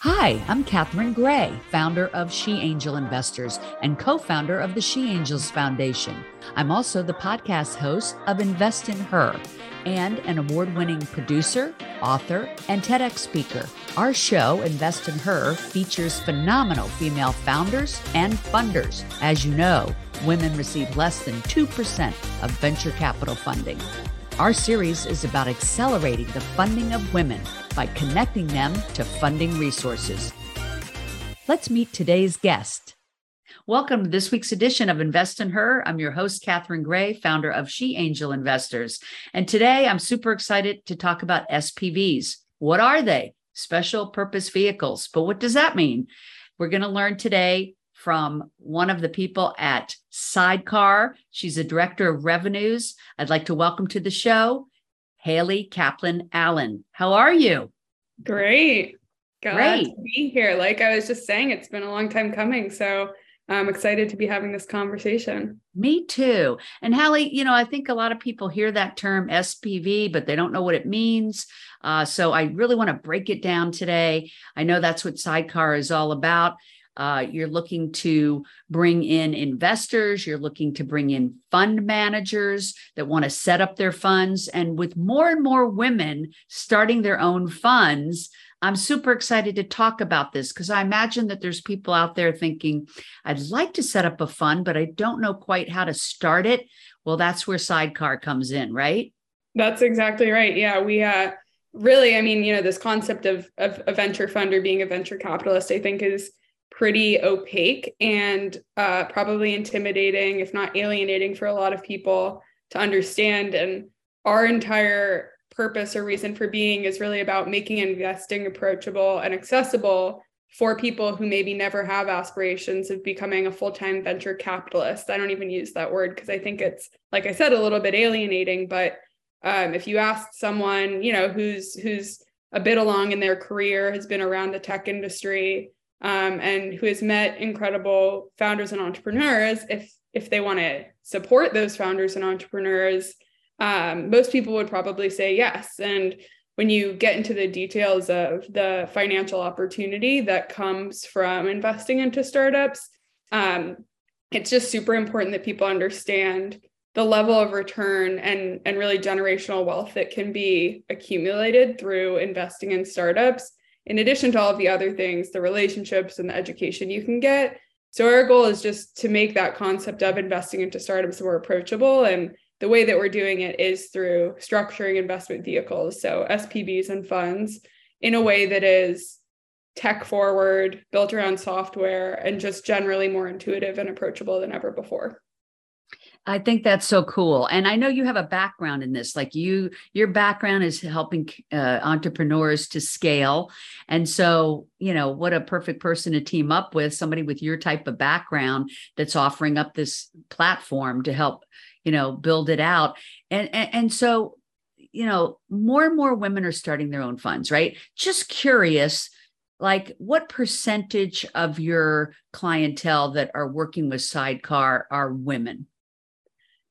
Hi, I'm Catherine Gray, founder of She Angel Investors and co founder of the She Angels Foundation. I'm also the podcast host of Invest in Her and an award winning producer, author, and TEDx speaker. Our show, Invest in Her, features phenomenal female founders and funders. As you know, women receive less than 2% of venture capital funding. Our series is about accelerating the funding of women by connecting them to funding resources. Let's meet today's guest. Welcome to this week's edition of Invest in Her. I'm your host, Catherine Gray, founder of She Angel Investors. And today I'm super excited to talk about SPVs. What are they? Special purpose vehicles. But what does that mean? We're going to learn today from one of the people at Sydecar. She's a director of revenues. I'd like to welcome to the show Haley Kaplan Allen. How are you? Great. Glad Great. to be here. Like I was just saying, it's been a long time coming. So I'm excited to be having this conversation. Me too. And Halle, you know, I think a lot of people hear that term SPV, but they don't know what it means. Uh, so I really want to break it down today. I know that's what Sydecar is all about. Uh, you're looking to bring in investors, you're looking to bring in fund managers that want to set up their funds. And with more and more women starting their own funds, I'm super excited to talk about this because I imagine that there's people out there thinking, I'd like to set up a fund, but I don't know quite how to start it. Well, that's where Sydecar comes in, right? That's exactly right. Yeah, we uh really, I mean, you know, this concept of, of a venture fund or being a venture capitalist, I think is pretty opaque and uh, probably intimidating, if not alienating, for a lot of people to understand. And our entire purpose or reason for being is really about making investing approachable and accessible for people who maybe never have aspirations of becoming a full-time venture capitalist. I don't even use that word because I think it's, like I said, a little bit alienating. But um, if you ask someone, you know, who's who's a bit along in their career, has been around the tech industry, um, and who has met incredible founders and entrepreneurs, if if they want to support those founders and entrepreneurs, um, most people would probably say yes. And when you get into the details of the financial opportunity that comes from investing into startups, um, it's just super important that people understand the level of return and, and really generational wealth that can be accumulated through investing in startups in addition to all of the other things, the relationships and the education you can get. So our goal is just to make that concept of investing into startups more approachable. And the way that we're doing it is through structuring investment vehicles, so SPVs and funds, in a way that is tech forward, built around software, and just generally more intuitive and approachable than ever before. I think that's so cool. And I know you have a background in this. Like you, your background is helping uh, entrepreneurs to scale. And so, you know, what a perfect person to team up with somebody with your type of background that's offering up this platform to help, you know, build it out. And, and, and so, you know, more and more women are starting their own funds, right? Just curious like what percentage of your clientele that are working with Sydecar are women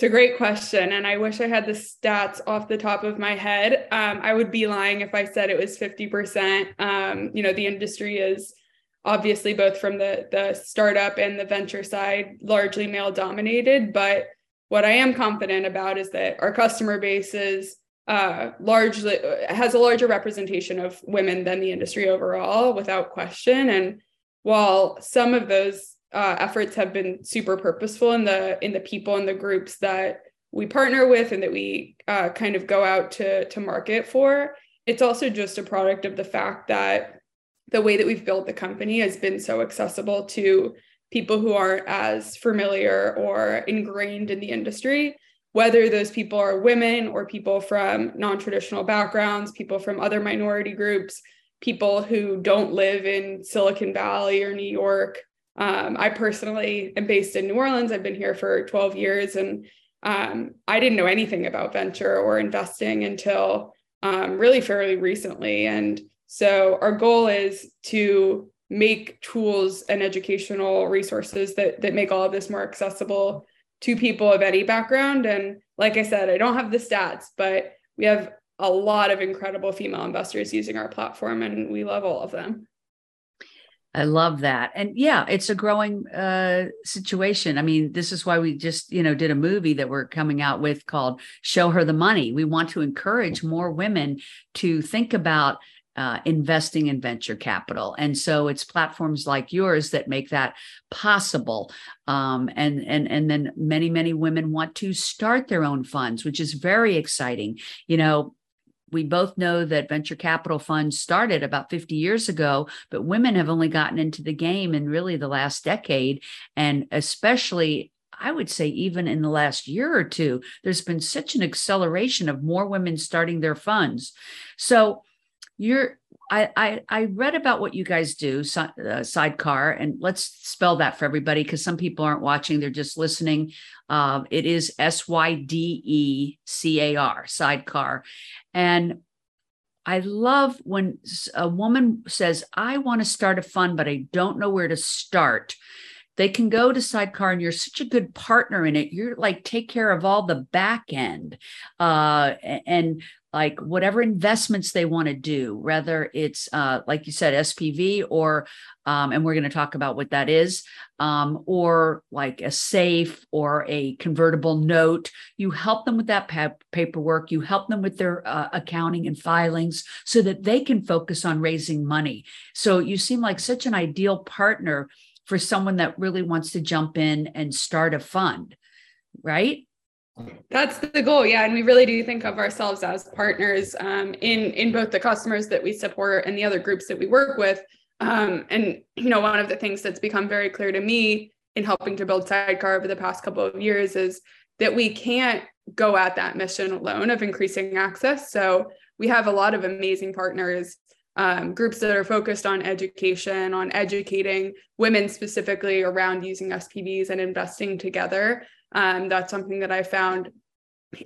it's a great question. And I wish I had the stats off the top of my head. Um, I would be lying if I said it was 50%. Um, you know, the industry is obviously both from the, the startup and the venture side, largely male dominated. But what I am confident about is that our customer base is uh, largely has a larger representation of women than the industry overall, without question. And while some of those uh, efforts have been super purposeful in the in the people and the groups that we partner with and that we uh, kind of go out to to market for. It's also just a product of the fact that the way that we've built the company has been so accessible to people who aren't as familiar or ingrained in the industry whether those people are women or people from non-traditional backgrounds people from other minority groups people who don't live in silicon valley or new york um, I personally am based in New Orleans. I've been here for 12 years and um, I didn't know anything about venture or investing until um, really fairly recently. And so our goal is to make tools and educational resources that, that make all of this more accessible to people of any background. And like I said, I don't have the stats, but we have a lot of incredible female investors using our platform and we love all of them. I love that. And yeah, it's a growing uh, situation. I mean, this is why we just, you know, did a movie that we're coming out with called Show Her the Money. We want to encourage more women to think about uh, investing in venture capital. And so it's platforms like yours that make that possible. Um, and, and, and then many, many women want to start their own funds, which is very exciting. You know, we both know that venture capital funds started about 50 years ago, but women have only gotten into the game in really the last decade. And especially, I would say, even in the last year or two, there's been such an acceleration of more women starting their funds. So, you're I, I, I read about what you guys do, uh, Sydecar, and let's spell that for everybody because some people aren't watching; they're just listening. Uh, it is S Y D E C A R, Sydecar, and I love when a woman says, "I want to start a fund, but I don't know where to start." They can go to Sydecar, and you're such a good partner in it. You're like take care of all the back end, uh, and like whatever investments they want to do, whether it's uh, like you said, SPV or, um, and we're going to talk about what that is, um, or like a safe or a convertible note. You help them with that pa- paperwork. You help them with their uh, accounting and filings so that they can focus on raising money. So you seem like such an ideal partner for someone that really wants to jump in and start a fund, right? That's the goal, yeah, and we really do think of ourselves as partners um, in in both the customers that we support and the other groups that we work with. Um, and you know, one of the things that's become very clear to me in helping to build Sydecar over the past couple of years is that we can't go at that mission alone of increasing access. So we have a lot of amazing partners, um, groups that are focused on education, on educating women specifically around using SPVs and investing together. Um, that's something that I found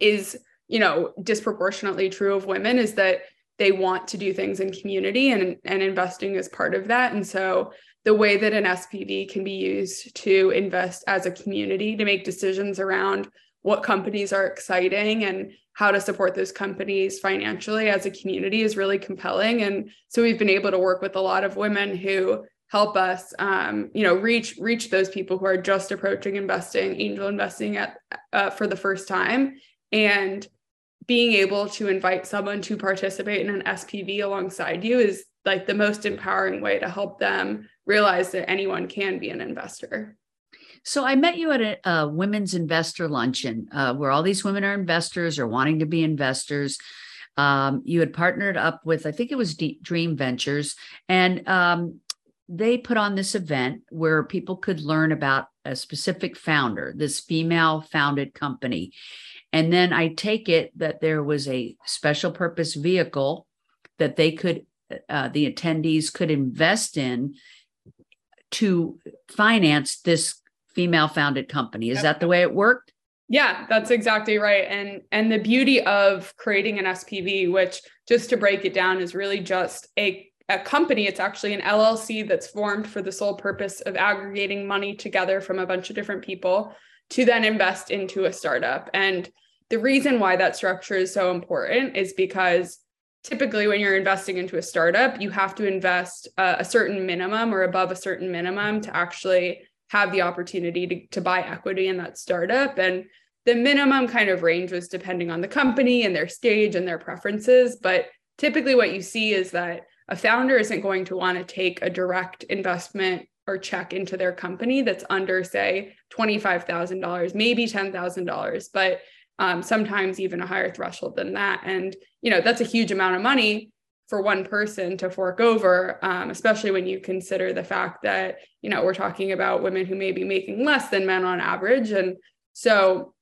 is, you know, disproportionately true of women is that they want to do things in community and, and investing is part of that. And so the way that an SPV can be used to invest as a community to make decisions around what companies are exciting and how to support those companies financially as a community is really compelling. And so we've been able to work with a lot of women who help us um, you know reach reach those people who are just approaching investing angel investing at uh, for the first time. And being able to invite someone to participate in an spv alongside you is like the most empowering way to help them realize that anyone can be an investor. So I met you at a, a women's investor luncheon uh, where all these women are investors or wanting to be investors. Um, you had partnered up with, I think it was D- Dream Ventures, and um, they put on this event where people could learn about a specific founder, this female founded company. And then I take it that there was a special purpose vehicle that they could, uh, the attendees could invest in to finance this female founded company. Is that the way it worked? Yeah, that's exactly right. And and the beauty of creating an SPV, which just to break it down is really just a a company, it's actually an LLC that's formed for the sole purpose of aggregating money together from a bunch of different people to then invest into a startup. And the reason why that structure is so important is because typically when you're investing into a startup, you have to invest uh, a certain minimum or above a certain minimum to actually have the opportunity to, to buy equity in that startup. And the minimum kind of range was depending on the company and their stage and their preferences. But typically, what you see is that a founder isn't going to want to take a direct investment or check into their company that's under, say, $25,000, maybe $10,000, but um, sometimes even a higher threshold than that. And, you know, that's a huge amount of money for one person to fork over, um, especially when you consider the fact that, you know, we're talking about women who may be making less than men on average. And so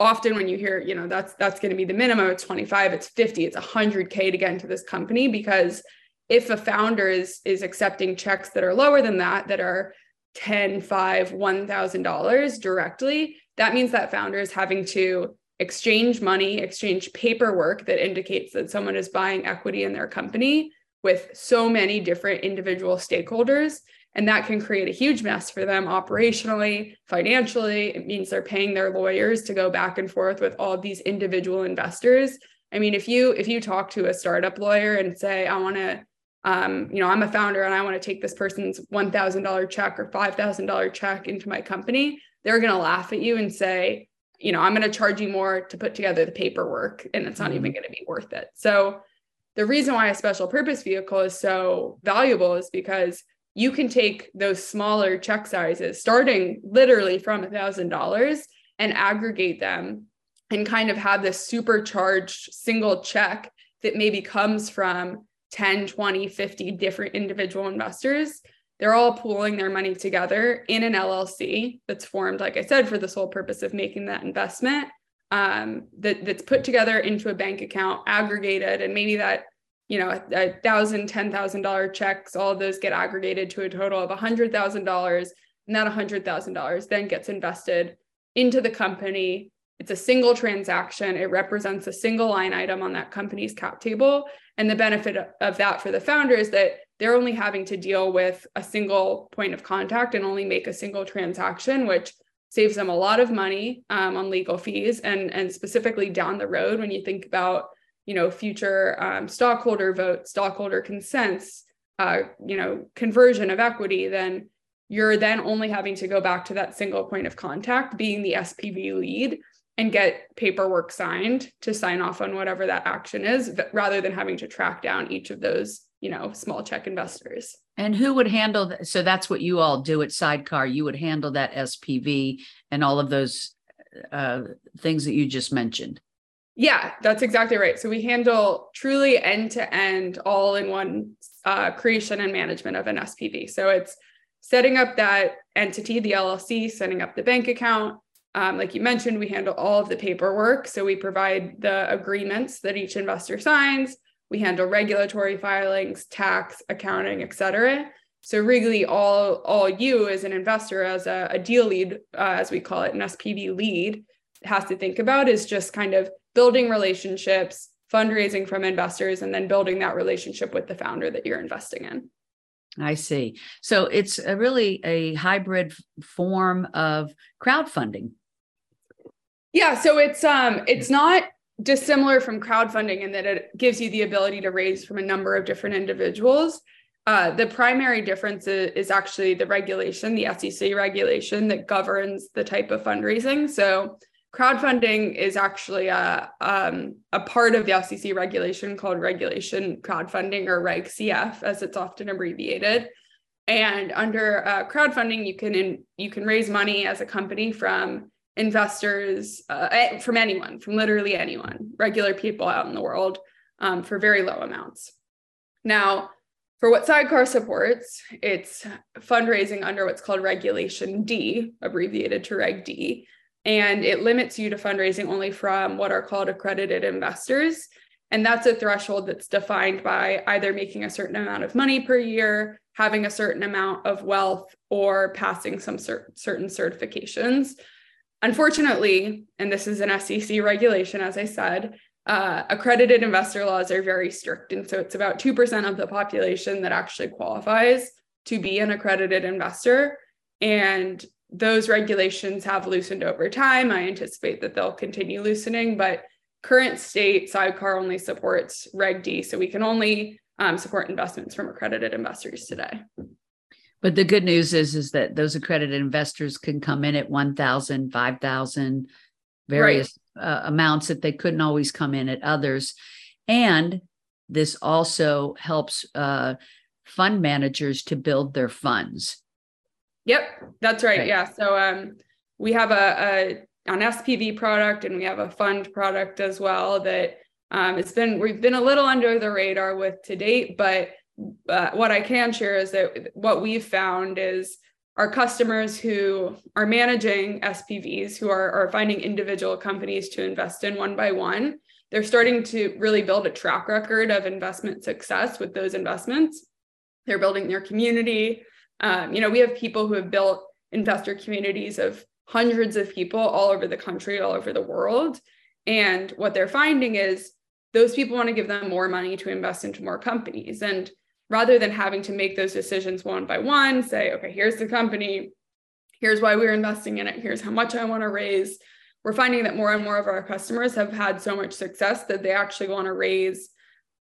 often when you hear you know that's that's going to be the minimum it's 25 it's 50 it's 100k to get into this company because if a founder is is accepting checks that are lower than that that are 10 5 1000 dollars directly that means that founder is having to exchange money exchange paperwork that indicates that someone is buying equity in their company with so many different individual stakeholders and that can create a huge mess for them operationally, financially. It means they're paying their lawyers to go back and forth with all these individual investors. I mean, if you if you talk to a startup lawyer and say, I want to um, you know, I'm a founder and I want to take this person's $1,000 check or $5,000 check into my company, they're going to laugh at you and say, you know, I'm going to charge you more to put together the paperwork and it's not mm-hmm. even going to be worth it. So, the reason why a special purpose vehicle is so valuable is because you can take those smaller check sizes, starting literally from $1,000, and aggregate them and kind of have this supercharged single check that maybe comes from 10, 20, 50 different individual investors. They're all pooling their money together in an LLC that's formed, like I said, for the sole purpose of making that investment. Um, that, that's put together into a bank account, aggregated, and maybe that you know, a thousand, ten thousand dollar checks, all of those get aggregated to a total of a hundred thousand dollars. And that a hundred thousand dollars then gets invested into the company. It's a single transaction. It represents a single line item on that company's cap table. And the benefit of that for the founder is that they're only having to deal with a single point of contact and only make a single transaction, which saves them a lot of money um, on legal fees. And, and specifically down the road, when you think about you know future um, stockholder vote, stockholder consents uh, you know conversion of equity then you're then only having to go back to that single point of contact being the spv lead and get paperwork signed to sign off on whatever that action is rather than having to track down each of those you know small check investors. And who would handle that so that's what you all do at Sydecar. You would handle that spv and all of those uh, things that you just mentioned yeah, that's exactly right. So we handle truly end to end, all in one uh, creation and management of an SPV. So it's setting up that entity, the LLC, setting up the bank account. Um, like you mentioned, we handle all of the paperwork. So we provide the agreements that each investor signs. We handle regulatory filings, tax, accounting, et cetera. So really, all all you as an investor, as a, a deal lead, uh, as we call it, an SPV lead, has to think about is just kind of building relationships, fundraising from investors, and then building that relationship with the founder that you're investing in. I see. So it's a really a hybrid form of crowdfunding. Yeah, so it's um it's not dissimilar from crowdfunding in that it gives you the ability to raise from a number of different individuals. Uh, the primary difference is, is, actually the regulation, the SEC regulation that governs the type of fundraising. So crowdfunding is actually a, um, a part of the SEC regulation called regulation crowdfunding or Reg CF, as it's often abbreviated. And under uh, crowdfunding, you can in, you can raise money as a company from investors, uh, eh, from anyone, from literally anyone, regular people out in the world, um, for very low amounts. Now, for what Sydecar supports, it's fundraising under what's called Regulation D, abbreviated to Reg D, and it limits you to fundraising only from what are called accredited investors. And that's a threshold that's defined by either making a certain amount of money per year, having a certain amount of wealth, or passing some cer- certain certifications. Unfortunately, and this is an SEC regulation, as I said, uh, accredited investor laws are very strict. And so it's about 2% of the population that actually qualifies to be an accredited investor. And those regulations have loosened over time. I anticipate that they'll continue loosening, but current state Sydecar only supports Reg D. So we can only um, support investments from accredited investors today. But the good news is, is that those accredited investors can come in at 1,000, 5,000, various right. uh, amounts that they couldn't always come in at others. And this also helps uh, fund managers to build their funds. Yep, that's right. right. Yeah. So um, we have a, a, an SPV product and we have a fund product as well that um, it's been we've been a little under the radar with to date, but uh, what I can share is that what we've found is our customers who are managing SPVs, who are, are finding individual companies to invest in one by one, they're starting to really build a track record of investment success with those investments. They're building their community. Um, you know, we have people who have built investor communities of hundreds of people all over the country, all over the world. And what they're finding is those people want to give them more money to invest into more companies. And rather than having to make those decisions one by one, say, okay, here's the company, here's why we're investing in it, here's how much I want to raise. We're finding that more and more of our customers have had so much success that they actually want to raise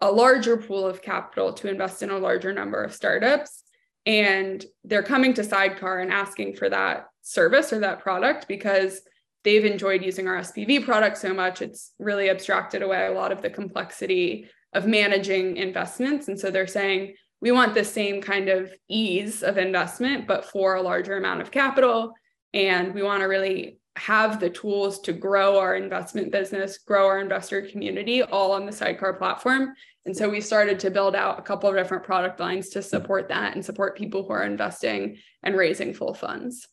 a larger pool of capital to invest in a larger number of startups. And they're coming to Sydecar and asking for that service or that product because they've enjoyed using our SPV product so much. It's really abstracted away a lot of the complexity of managing investments. And so they're saying, we want the same kind of ease of investment, but for a larger amount of capital. And we want to really have the tools to grow our investment business, grow our investor community all on the Sydecar platform. And so we started to build out a couple of different product lines to support that and support people who are investing and raising full funds.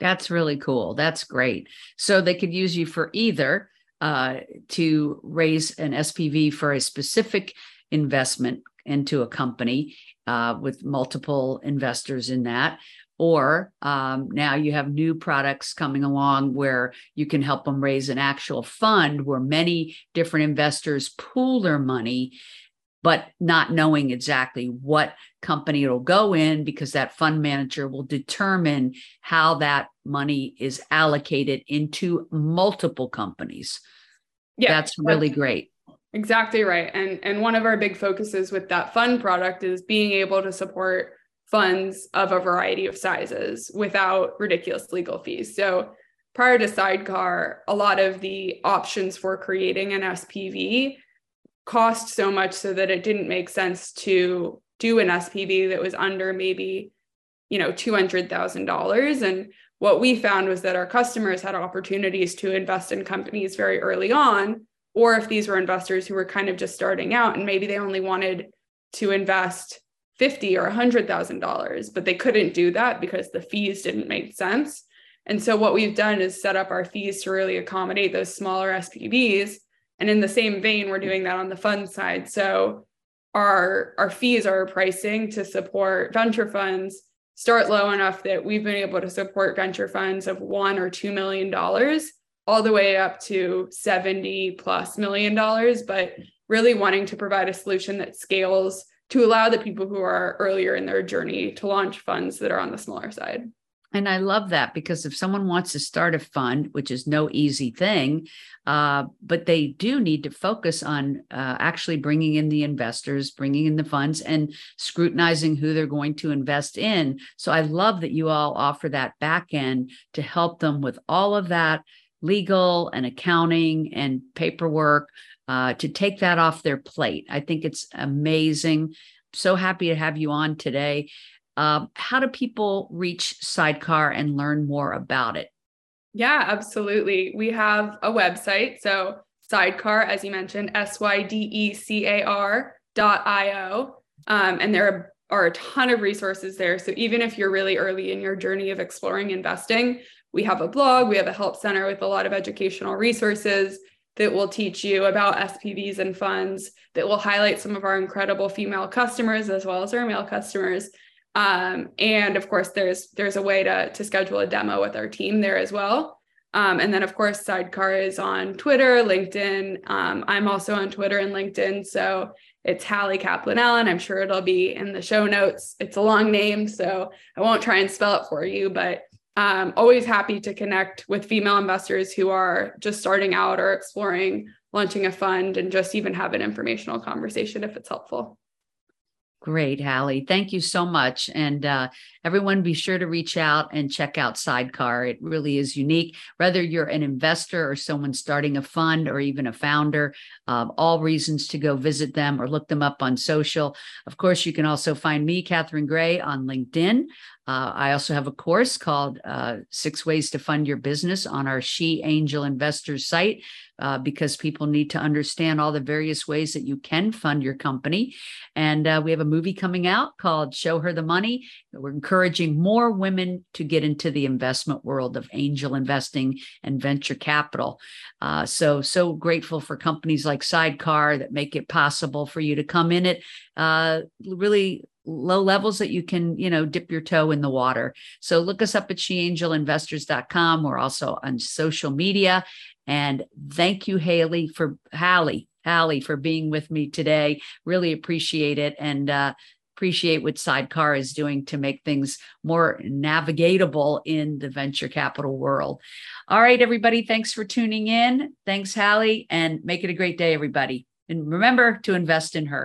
That's really cool. That's great. So they could use you for either uh, to raise an SPV for a specific investment into a company uh, with multiple investors in that, or um, now you have new products coming along where you can help them raise an actual fund where many different investors pool their money but not knowing exactly what company it'll go in because that fund manager will determine how that money is allocated into multiple companies. Yeah, that's really that's great. Exactly right. And and one of our big focuses with that fund product is being able to support funds of a variety of sizes without ridiculous legal fees. So prior to Sydecar, a lot of the options for creating an SPV cost so much so that it didn't make sense to do an SPV that was under maybe, you know, $200,000. And what we found was that our customers had opportunities to invest in companies very early on, or if these were investors who were kind of just starting out and maybe they only wanted to invest 50 or $100,000, but they couldn't do that because the fees didn't make sense. And so what we've done is set up our fees to really accommodate those smaller SPVs and in the same vein, we're doing that on the fund side. So our our fees are pricing to support venture funds start low enough that we've been able to support venture funds of one or two million dollars all the way up to 70 plus million dollars but really wanting to provide a solution that scales to allow the people who are earlier in their journey to launch funds that are on the smaller side and I love that because if someone wants to start a fund, which is no easy thing, uh, but they do need to focus on uh, actually bringing in the investors, bringing in the funds, and scrutinizing who they're going to invest in. So I love that you all offer that back end to help them with all of that legal and accounting and paperwork uh, to take that off their plate. I think it's amazing. So happy to have you on today. Um, how do people reach Sydecar and learn more about it? Yeah, absolutely. We have a website. So Sydecar, as you mentioned, S Y D E C A R dot I-O. Um, and there are a ton of resources there. So even if you're really early in your journey of exploring investing, we have a blog, we have a help center with a lot of educational resources that will teach you about SPVs and funds, that will highlight some of our incredible female customers as well as our male customers, um, and of course, there's there's a way to to schedule a demo with our team there as well. Um, and then of course, Sydecar is on Twitter, LinkedIn. Um, I'm also on Twitter and LinkedIn. So it's Halle Kaplan Allen. I'm sure it'll be in the show notes. It's a long name, so I won't try and spell it for you, but um, always happy to connect with female investors who are just starting out or exploring launching a fund and just even have an informational conversation if it's helpful. Great, Halle. Thank you so much. And uh, everyone, be sure to reach out and check out Sydecar. It really is unique. Whether you're an investor or someone starting a fund or even a founder, uh, all reasons to go visit them or look them up on social. Of course, you can also find me, Catherine Gray, on LinkedIn. Uh, I also have a course called uh, Six Ways to Fund Your Business on our She Angel Investors site uh, because people need to understand all the various ways that you can fund your company. And uh, we have a movie coming out called Show Her the Money. We're encouraging more women to get into the investment world of angel investing and venture capital. Uh, so, so grateful for companies like Sydecar that make it possible for you to come in it uh, really low levels that you can, you know, dip your toe in the water. So look us up at sheangelinvestors.com. We're also on social media. And thank you, Haley, for Halle, Halle, for being with me today. Really appreciate it. And uh, appreciate what Sydecar is doing to make things more navigatable in the venture capital world. All right, everybody. Thanks for tuning in. Thanks, Halle, and make it a great day, everybody. And remember to invest in her.